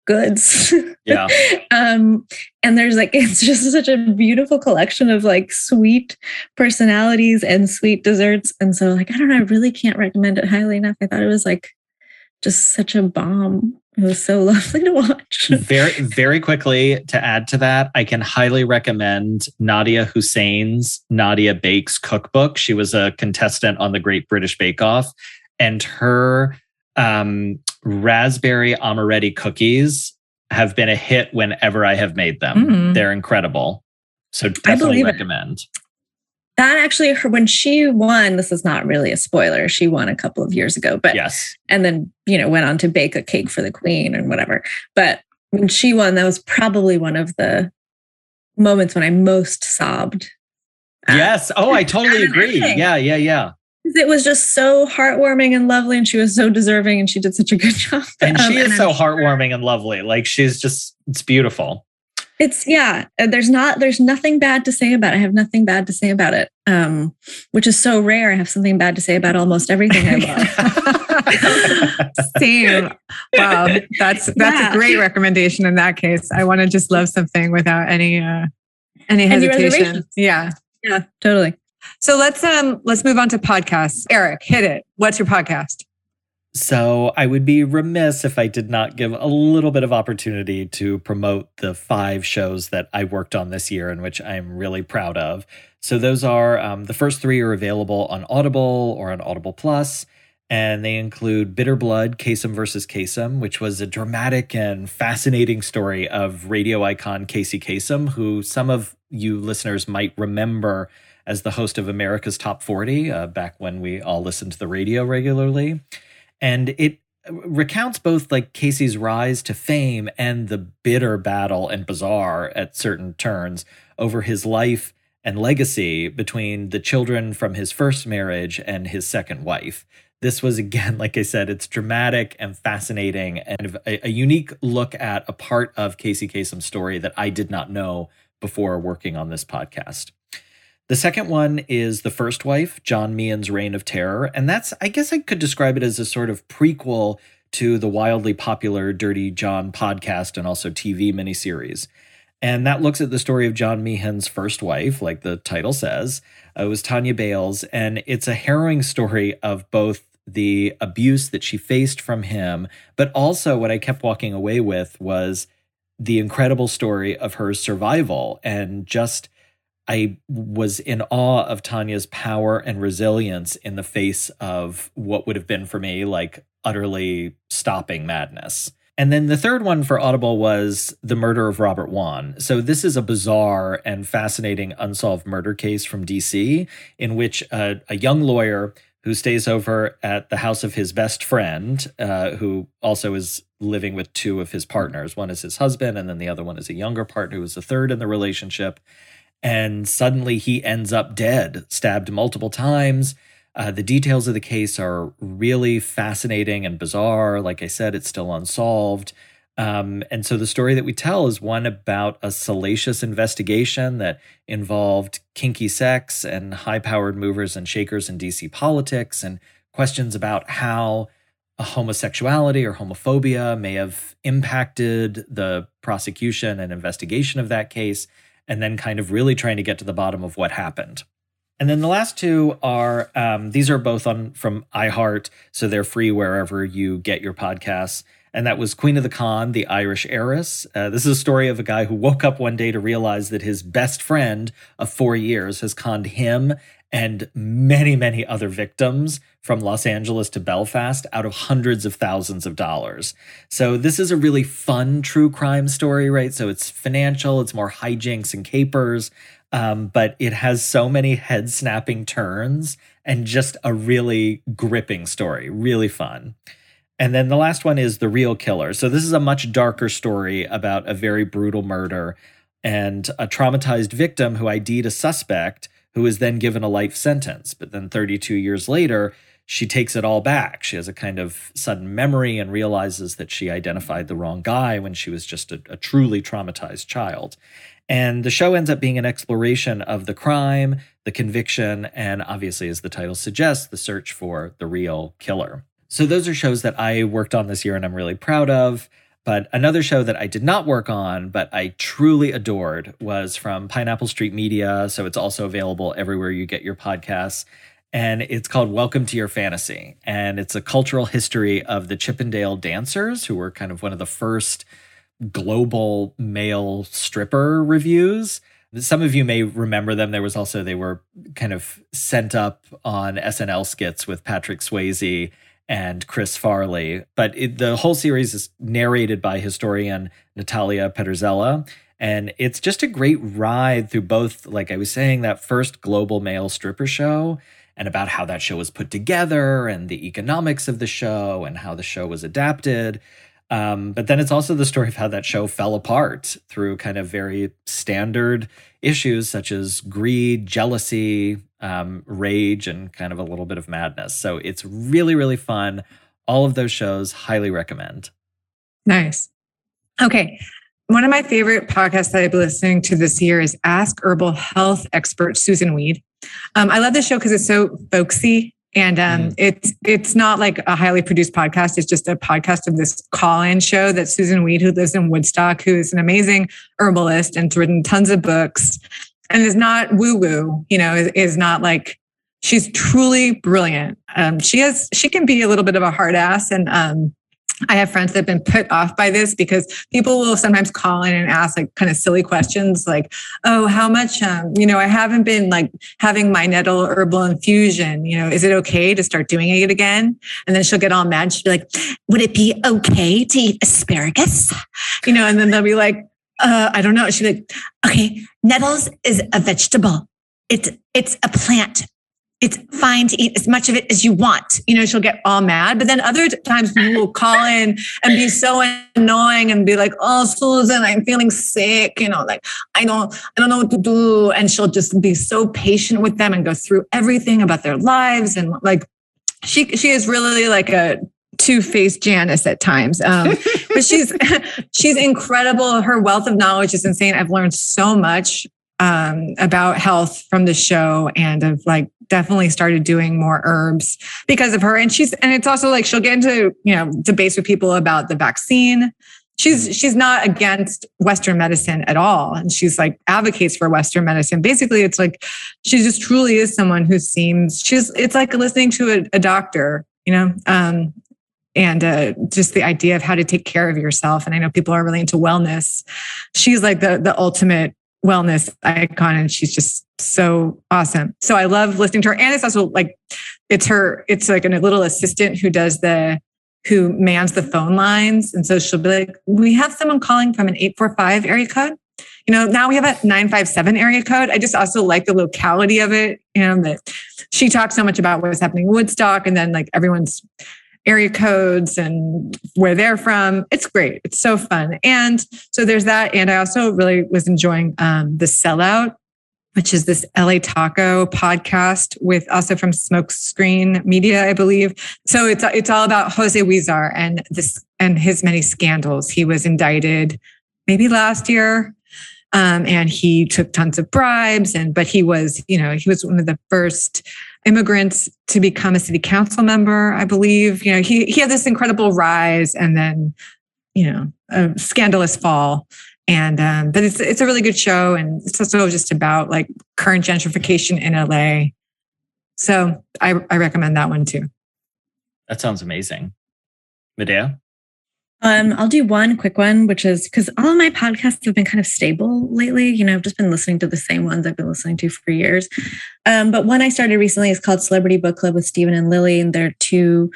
goods. <laughs> Yeah. um, and there's like, <laughs> it's just such a beautiful collection of like sweet personalities and sweet desserts. And so, like, I don't know, I really can't recommend it highly enough. I thought it was like just such a bomb. It was so <laughs> lovely to watch. very, very quickly to add to that, I can highly recommend Nadiya Hussain's Nadiya Bakes cookbook. She was a contestant on the Great British Bake Off, and her um, raspberry amaretti cookies have been a hit whenever I have made them. Mm. They're incredible. So definitely recommend. It. That actually, when she won, this is not really a spoiler. She won a couple of years ago, but yes, and then you know went on to bake a cake for the queen and whatever. But when she won, that was probably one of the moments when I most sobbed. Yes. <laughs> Oh, I totally agree. Yeah, yeah, yeah it was just so heartwarming and lovely and she was so deserving and she did such a good <laughs> job and she um, is and so I'm heartwarming sure. and lovely like she's just it's beautiful it's yeah uh, there's not there's nothing bad to say about it. I have nothing bad to say about it um which is so rare. I have something bad to say about almost everything i <laughs> love. Same. Wow that's that's yeah. a great recommendation in that case. I want to just love something without any uh any hesitation. any yeah. Yeah totally. So let's um let's move on to podcasts. Eric, hit it. What's your podcast? So I would be remiss if I did not give a little bit of opportunity to promote the five shows that I worked on this year and which I'm really proud of. So those are um, the first three are available on Audible or on Audible Plus, and they include Bitter Blood, Kasem versus Kasem, which was a dramatic and fascinating story of radio icon Casey Kasem, who some of you listeners might remember as the host of America's Top 40 uh, back when we all listened to the radio regularly. And it recounts both like Casey's rise to fame and the bitter battle and bizarre at certain turns over his life and legacy between the children from his first marriage and his second wife. This was again, <laughs> like I said, it's dramatic and fascinating and a, a unique look at a part of Casey Kasem's story that I did not know before working on this podcast. The second one is The First Wife, John Meehan's Reign of Terror. And that's, I guess I could describe it as a sort of prequel to the wildly popular Dirty John podcast and also TV miniseries. And that looks at the story of John Meehan's first wife, like the title says. Uh, it was Tanya Bales. And it's a harrowing story of both the abuse that she faced from him, but also what I kept walking away with was the incredible story of her survival and just I was in awe of Tanya's power and resilience in the face of what would have been for me like utterly stopping madness. And then the third one for Audible was The Murder of Robert Wone. So this is a bizarre and fascinating unsolved murder case from DC in which a, a young lawyer who stays over at the house of his best friend, uh, who also is living with two of his partners. One is his husband, and then the other one is a younger partner who is the third in the relationship and suddenly he ends up dead, stabbed multiple times. Uh, the details of the case are really fascinating and bizarre. Like I said, it's still unsolved. Um, and so the story that we tell is one about a salacious investigation that involved kinky sex and high powered movers and shakers in DC politics and questions about how homosexuality or homophobia may have impacted the prosecution and investigation of that case, and then kind of really trying to get to the bottom of what happened. And then the last two are um, these are both on from iHeart, so they're free wherever you get your podcasts. And that was Queen of the Con, the Irish heiress. Uh, this is a story of a guy who woke up one day to realize that his best friend of four years has conned him and many, many other victims from Los Angeles to Belfast out of hundreds of thousands of dollars. So, this is a really fun true crime story, right? So, it's financial, it's more hijinks and capers, um, but it has so many head snapping turns and just a really gripping story, really fun. And then the last one is The Real Killer. So, this is a much darker story about a very brutal murder and a traumatized victim who ID'd a suspect who is then given a life sentence. But then 32 years later, she takes it all back. She has a kind of sudden memory and realizes that she identified the wrong guy when she was just a, a truly traumatized child. And the show ends up being an exploration of the crime, the conviction, and obviously, as the title suggests, the search for the real killer. So, those are shows that I worked on this year and I'm really proud of. But another show that I did not work on, but I truly adored, was from Pineapple Street Media. So it's also available everywhere you get your podcasts. And it's called Welcome to Your Fantasy. And it's a cultural history of the Chippendale dancers, who were kind of one of the first global male stripper revues. Some of you may remember them. There was also, they were kind of sent up on SNL skits with Patrick Swayze and Chris Farley. But it, the whole series is narrated by historian Natalia Petrzela. And it's just a great ride through both, like I was saying, that first global male stripper show and about how that show was put together and the economics of the show and how the show was adapted. Um, but then it's also the story of how that show fell apart through kind of very standard issues such as greed, jealousy, um, rage, and kind of a little bit of madness. So it's really, really fun. All of those shows, highly recommend. Nice. Okay. One of my favorite podcasts that I've been listening to this year is Ask Herbal Health Expert Susun Weed. Um, I love this show because it's so folksy and um, mm. it's it's not like a highly produced podcast. It's just a podcast of this call-in show that Susun Weed, who lives in Woodstock, who is an amazing herbalist and has written tons of books, and is not woo-woo. You know, is, is not like she's truly brilliant. Um, she has she can be a little bit of a hard ass, and um, I have friends that have been put off by this because people will sometimes call in and ask like kind of silly questions like, oh, how much, um, you know, I haven't been like having my nettle herbal infusion. You know, is it okay to start doing it again? And then she'll get all mad. She'll be like, would it be okay to eat asparagus? You know, and then they'll be like, uh, I don't know. She'll be like, okay, nettles is a vegetable. It's, it's a plant it's fine to eat as much of it as you want. You know, she'll get all mad. But then other times people will call in and be so annoying and be like, oh, Susan, I'm feeling sick. You know, like I don't, I don't know what to do. And she'll just be so patient with them and go through everything about their lives. And like she she is really like a two-faced Janus at times. Um, <laughs> but she's <laughs> she's incredible. Her wealth of knowledge is insane. I've learned so much um, about health from the show and of like definitely started doing more herbs because of her. And she's, and it's also like she'll get into, you know, debates with people about the vaccine. She's, she's not against Western medicine at all. And she's like advocates for Western medicine. Basically, it's like she just truly is someone who seems, she's, it's like listening to a, a doctor, you know, um, and uh, just the idea of how to take care of yourself. And I know people are really into wellness. She's like the the ultimate wellness icon and she's just so awesome. So I love listening to her. And it's also like it's her, it's like a little assistant who does the who mans the phone lines. And so she'll be like, we have someone calling from an 845 area code. You know, now we have a 957 area code. I just also like the locality of it. and that she talks so much about what's happening in Woodstock and then like everyone's area codes and where they're from. It's great. It's so fun. And so there's that. And I also really was enjoying um, the sellout, which is this LA Taco podcast with also from Smokescreen Media, I believe. So it's it's all about Jose Huizar and this and his many scandals. He was indicted maybe last year um, and he took tons of bribes. And but he was, you know, he was one of the first immigrants to become a city council member, I believe. You know, he he had this incredible rise, and then, you know, a scandalous fall. And um, but it's it's a really good show, and it's also just about like current gentrification in LA. So I I recommend that one too. That sounds amazing. Medaya? Um, I'll do one quick one, which is because all my podcasts have been kind of stable lately. You know, I've just been listening to the same ones I've been listening to for years. Um, but one I started recently is called Celebrity Book Club with Stephen and Lily, and they're two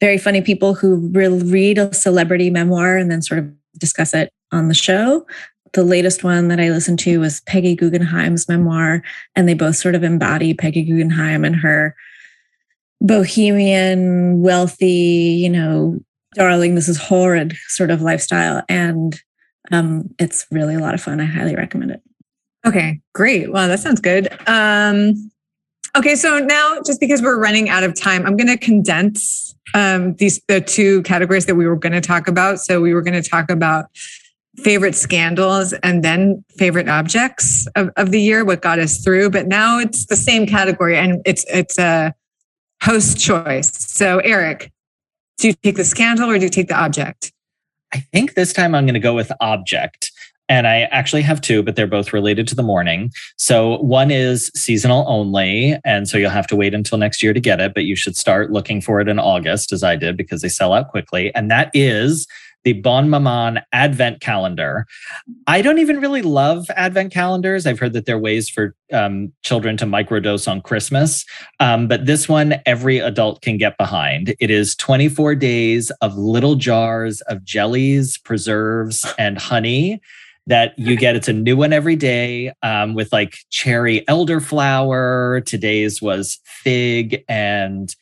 very funny people who read a celebrity memoir and then sort of discuss it on the show. The latest one that I listened to was Peggy Guggenheim's memoir, and they both sort of embody Peggy Guggenheim and her bohemian, wealthy, you know, darling, this is horrid sort of lifestyle. And um, it's really a lot of fun. I highly recommend it. Okay, great. Well, that sounds good. Um, okay, so now just because we're running out of time, I'm going to condense um, these the two categories that we were going to talk about. So we were going to talk about favorite scandals and then favorite objects of, of the year, what got us through. But now it's the same category, and it's it's a host choice. So Eric, do you take the scandal or do you take the object? I think this time I'm going to go with object. And I actually have two, but they're both related to the morning. So one is seasonal only. And so you'll have to wait until next year to get it, but you should start looking for it in August, as I did, because they sell out quickly. And that is the Bonne Maman Advent Calendar. I don't even really love Advent calendars. I've heard that there are ways for um, children to microdose on Christmas, um, but this one every adult can get behind. It is 24 days of little jars of jellies, preserves, <laughs> and honey that you get. It's a new one every day um, with like cherry elderflower. Today's was fig and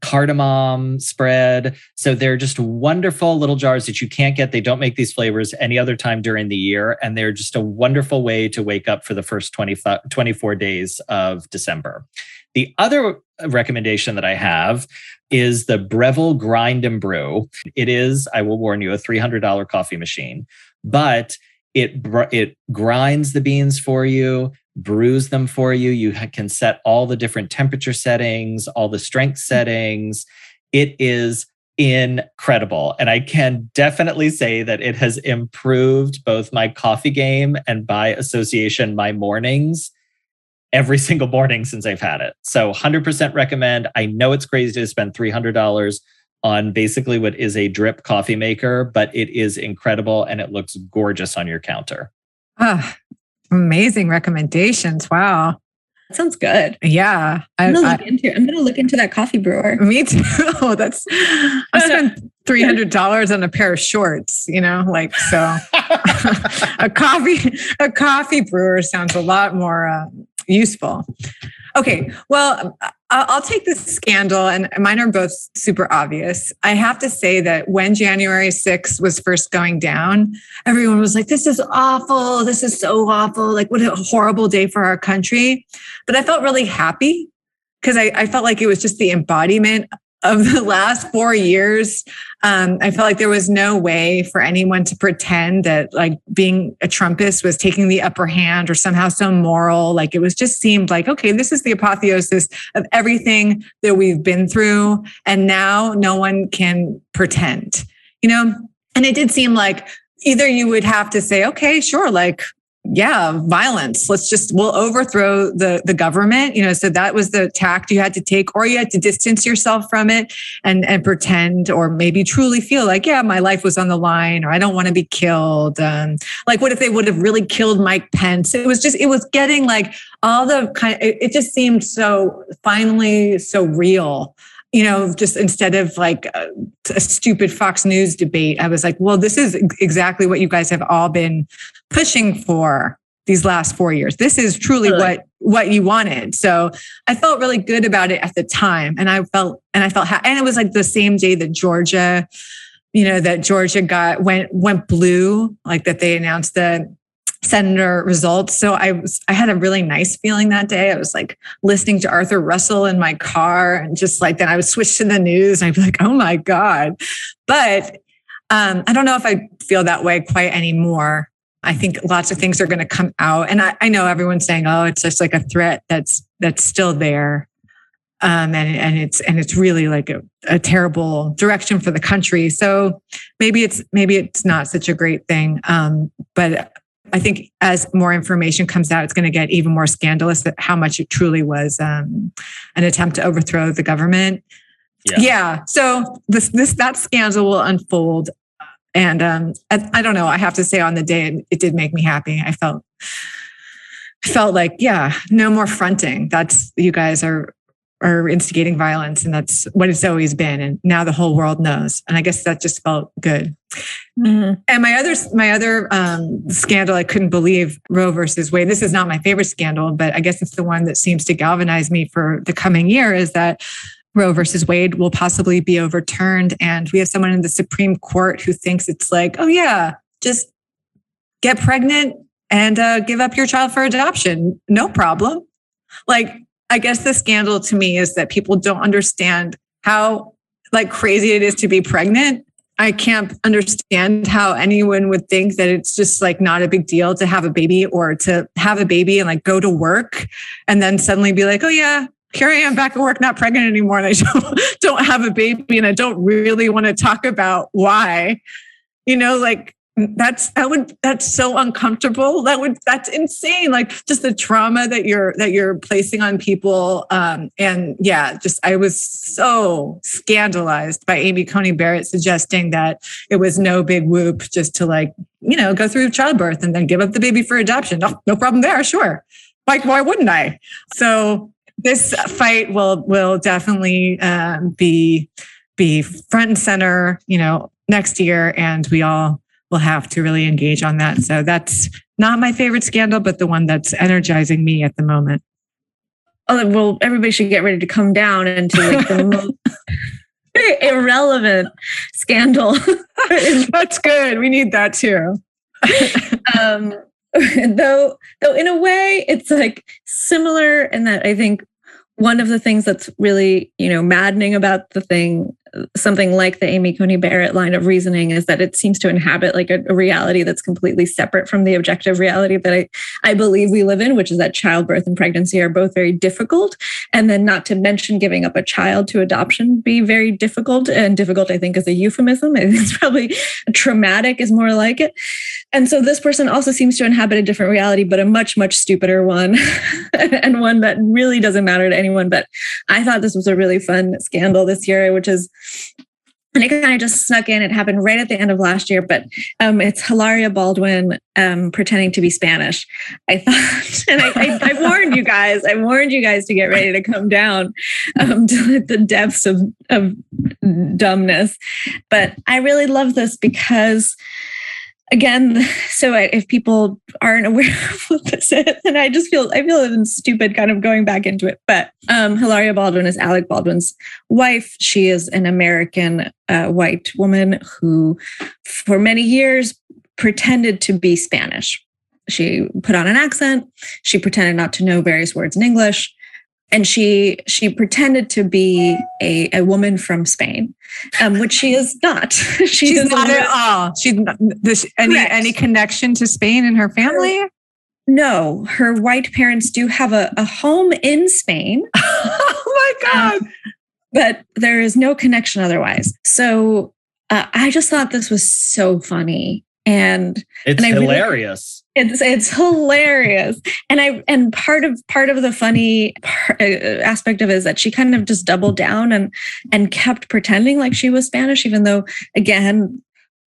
cardamom spread. So they're just wonderful little jars that you can't get. They don't make these flavors any other time during the year. And they're just a wonderful way to wake up for the first 25, 24 days of December. The other recommendation that I have is the Breville Grind and Brew. It is, I will warn you, a $300 coffee machine, but it it grinds the beans for you brews them for you. You can set all the different temperature settings, all the strength mm. settings. It is incredible. And I can definitely say that it has improved both my coffee game and by association, my mornings every <laughs> single morning since I've had it. So 100% recommend. I know it's crazy to spend $300 on basically what is a drip coffee maker, but it is incredible and it looks gorgeous on your counter. Ah, Amazing recommendations. Wow. That sounds good. Yeah. I'm gonna, I, look into, I'm gonna look into that coffee brewer. <laughs> Me too. <laughs> That's I spent <laughs> three hundred dollars on a pair of shorts, you know, like so a coffee a coffee brewer sounds a lot more uh, useful. Okay, well, I'll take the scandal, and mine are both super obvious. I have to say that when January 6th was first going down, everyone was like, this is awful. This is so awful. Like, what a horrible day for our country. But I felt really happy because I, I, felt like it was just the embodiment of the last four years, um, I felt like there was no way for anyone to pretend that like being a Trumpist was taking the upper hand or somehow so moral. Like it was just seemed like, okay, this is the apotheosis of everything that we've been through. And now no one can pretend, you know? And it did seem like either you would have to say, okay, sure, like yeah violence. Let's just we'll overthrow the the government you know so that was the tact you had to take or you had to distance yourself from it and and pretend or maybe truly feel like yeah my life was on the line or i don't want to be killed um, like what if they would have really killed mike pence? It was just it was getting like all the kind it, it just seemed so finally so real you know, just instead of like a, a, stupid Fox News debate, I was like, well, this is exactly what you guys have all been pushing for these last four years. This is truly really? what what you wanted. So I felt really good about it at the time, and I felt and I felt ha- and it was like the same day that Georgia, you know, that Georgia got went went blue, like that they announced the senator results. So I was I had a really nice feeling that day. I was like listening to Arthur Russell in my car and just like then I would switch to the news and I'd be like, oh my God. But um, I don't know if I feel that way quite anymore. I think lots of things are going to come out. And I, I know everyone's saying, oh, it's just like a threat that's that's still there. Um, and and it's and it's really like a, a, terrible direction for the country. So maybe it's maybe it's not such a great thing. Um, but I think as more information comes out, it's going to get even more scandalous that how much it truly was um, an attempt to overthrow the government. Yeah. yeah. So this this that scandal will unfold, and um, I, I, don't know. I have to say, on the day, it, it did make me happy. I felt felt like, yeah, no more fronting. That's you guys are are instigating violence and that's what it's always been and now the whole world knows and i guess that just felt good. Mm-hmm. and my other my other um, scandal i couldn't believe roe versus wade. This is not my favorite scandal but i guess it's the one that seems to galvanize me for the coming year is that roe versus wade will possibly be overturned and we have someone in the supreme court who thinks it's like oh yeah just get pregnant and uh, give up your child for adoption. No problem. Like I guess the scandal to me is that people don't understand how like crazy it is to be pregnant. I can't understand how anyone would think that it's just like not a big deal to have a baby or to have a baby and like go to work and then suddenly be like, oh yeah, here I am back at work, not pregnant anymore. And I <laughs> don't, don't have a baby and I don't really want to talk about why. You know, like that's that would that's so uncomfortable. That would that's insane. Like just the trauma that you're that you're placing on people um and yeah just i was so scandalized by amy coney barrett suggesting that it was no big whoop just to like you know go through childbirth and then give up the baby for adoption. No, no problem there sure. Like why wouldn't i? So this fight will will definitely um, be be front and center you know next year and we all will have to really engage on that. So that's not my favorite scandal, but the one that's energizing me at the moment. Oh, well, everybody should get ready to come down into like the <laughs> most irrelevant scandal. <laughs> that's good. We need that too. <laughs> um, though, though, in a way, it's like similar in that I think one of the things that's really you know maddening about the thing something like the amy coney barrett line of reasoning is that it seems to inhabit like a, a, reality that's completely separate from the objective reality that I, I believe we live in which is that childbirth and pregnancy are both very difficult. And then not to mention giving up a child to adoption be very difficult. And difficult i think is a euphemism. <laughs> It's probably traumatic is more like it. And so this person also seems to inhabit a different reality but a much much stupider one. <laughs> And one that really doesn't matter to anyone. But i thought this was a really fun scandal this year which is and it kind of just snuck in. It happened right at the end of last year, but um, it's Hilaria Baldwin um, pretending to be Spanish. I thought, <laughs> and I, I, I, warned you guys, I warned you guys to get ready to come down um, <laughs> to the depths of, of dumbness. But I really love this because again, <laughs> so if people aren't aware <laughs> of what this is, and I just feel I feel stupid kind of going back into it. But um, Hilaria Baldwin is Alec Baldwin's wife. She is an American uh, white woman who, for many years, pretended to be Spanish. She put on an accent. She pretended not to know various words in English and she she pretended to be a, a woman from Spain, um, which she is not. <laughs> she She's not at all. She's not, this, any Correct. any connection to Spain in her family. Her, no, her white parents do have a, a home in Spain. <laughs> oh my god! Um, but there is no connection otherwise. So uh, I just thought this was so funny, and it's and hilarious. Really, it's it's hilarious, and I and part of part of the funny part, uh, aspect of it is that she kind of just doubled down and and kept pretending like she was Spanish, even though again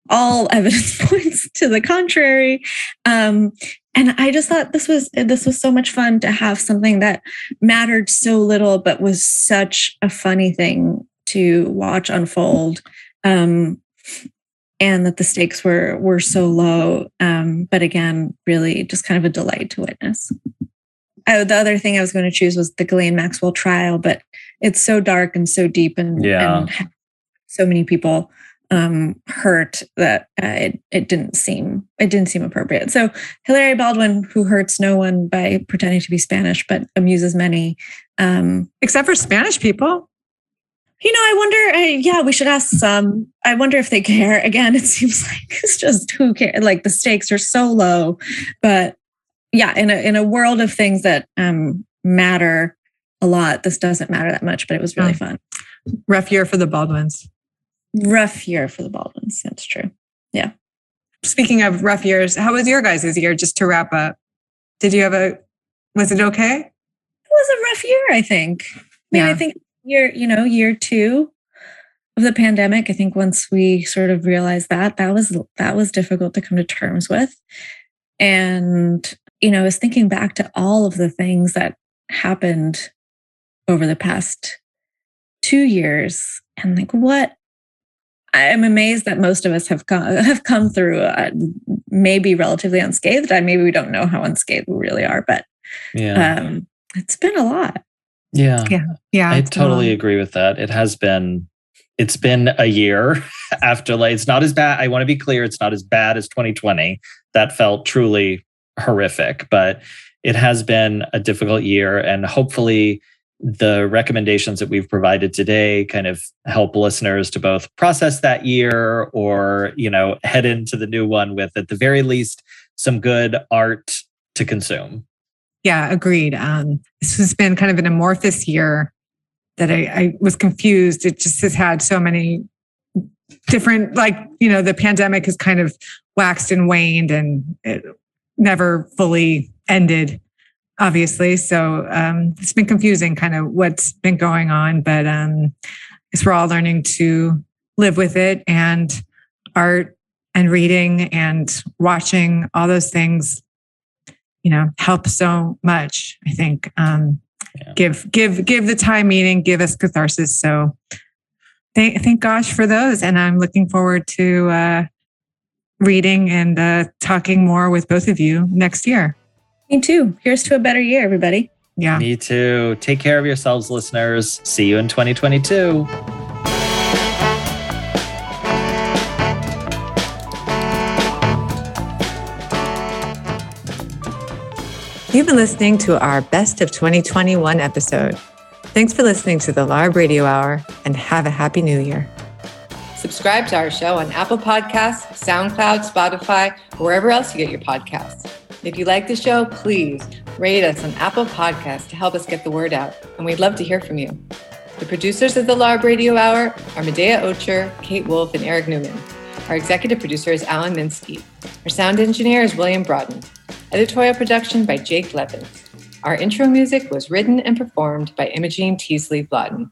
all <laughs> evidence points to the contrary. Um, and I just thought this was this was so much fun to have something that mattered so little, but was such a funny thing to watch unfold. Um, and that the stakes were were so low. Um, but again, really just kind of a delight to witness. I, the other thing I was going to choose was the Ghislaine Maxwell trial, but it's so dark and so deep and, yeah. and so many people um, hurt that uh, it, it didn't seem it didn't seem appropriate. So Hilaria Baldwin, who hurts no one by pretending to be Spanish, but amuses many, um, except for Spanish people. You know, I wonder. I, yeah, we should ask some. I wonder if they care. Again, it <laughs> seems like it's just who cares. Like the stakes are so low, but yeah, in a in a world of things that um, matter a lot, this doesn't matter that much. But it was really Yeah. fun. Rough year for the Baldwins. Rough year for the Baldwins. That's true. Yeah. Speaking of rough years, how was your guys' year? Just to wrap up, did you have a? Was it okay? It was a rough year. I think. I mean, I Yeah. think year you know year two of the pandemic. I think once we sort of realized that that was that was difficult to come to terms with, and you know, I was thinking back to all of the things that happened over the past two years, and like what I'm amazed that most of us have come have come through uh, maybe relatively unscathed. I maybe we don't know how unscathed we really are, but Yeah. um, it's been a lot. Yeah. Yeah, Yeah. I totally agree with that. It has been it's been a year <laughs> after like it's not as bad. I want to be clear, it's not as bad as 2020. That felt truly horrific, but it has been a difficult year and hopefully the recommendations that we've provided today kind of help listeners to both process that year or, you know, head into the new one with at the very least some good art to consume. Yeah, agreed. Um, this has been kind of an amorphous year that I, I was confused. It just has had so many different, like, you know, the pandemic has kind of waxed and waned and it never fully ended, obviously. So um, it's been confusing kind of what's been going on, but um, we're all learning to live with it and art and reading and watching all those things you know help so much i think um Yeah. give give give the time meaning give us catharsis so thank thank gosh for those and i'm looking forward to uh reading and uh talking more with both of you next year Me too. Here's to a better year, everybody. yeah Me too. Take care of yourselves, listeners. See you in 2022. You've been listening to our Best of 2021 episode. Thanks for listening to the LARB Radio Hour and have a happy new year. Subscribe to our show on Apple Podcasts, SoundCloud, Spotify, or wherever else you get your podcasts. If you like the show, please rate us on Apple Podcasts to help us get the word out, and we'd love to hear from you. The producers of the LARB Radio Hour are Medaya Ocher, Kate Wolf, and Eric Newman. Our executive producer is Alan Minsky. Our sound engineer is William Broughton. Editorial production by Jake Levin. Our intro music was written and performed by Imogen Teasley Vlautin.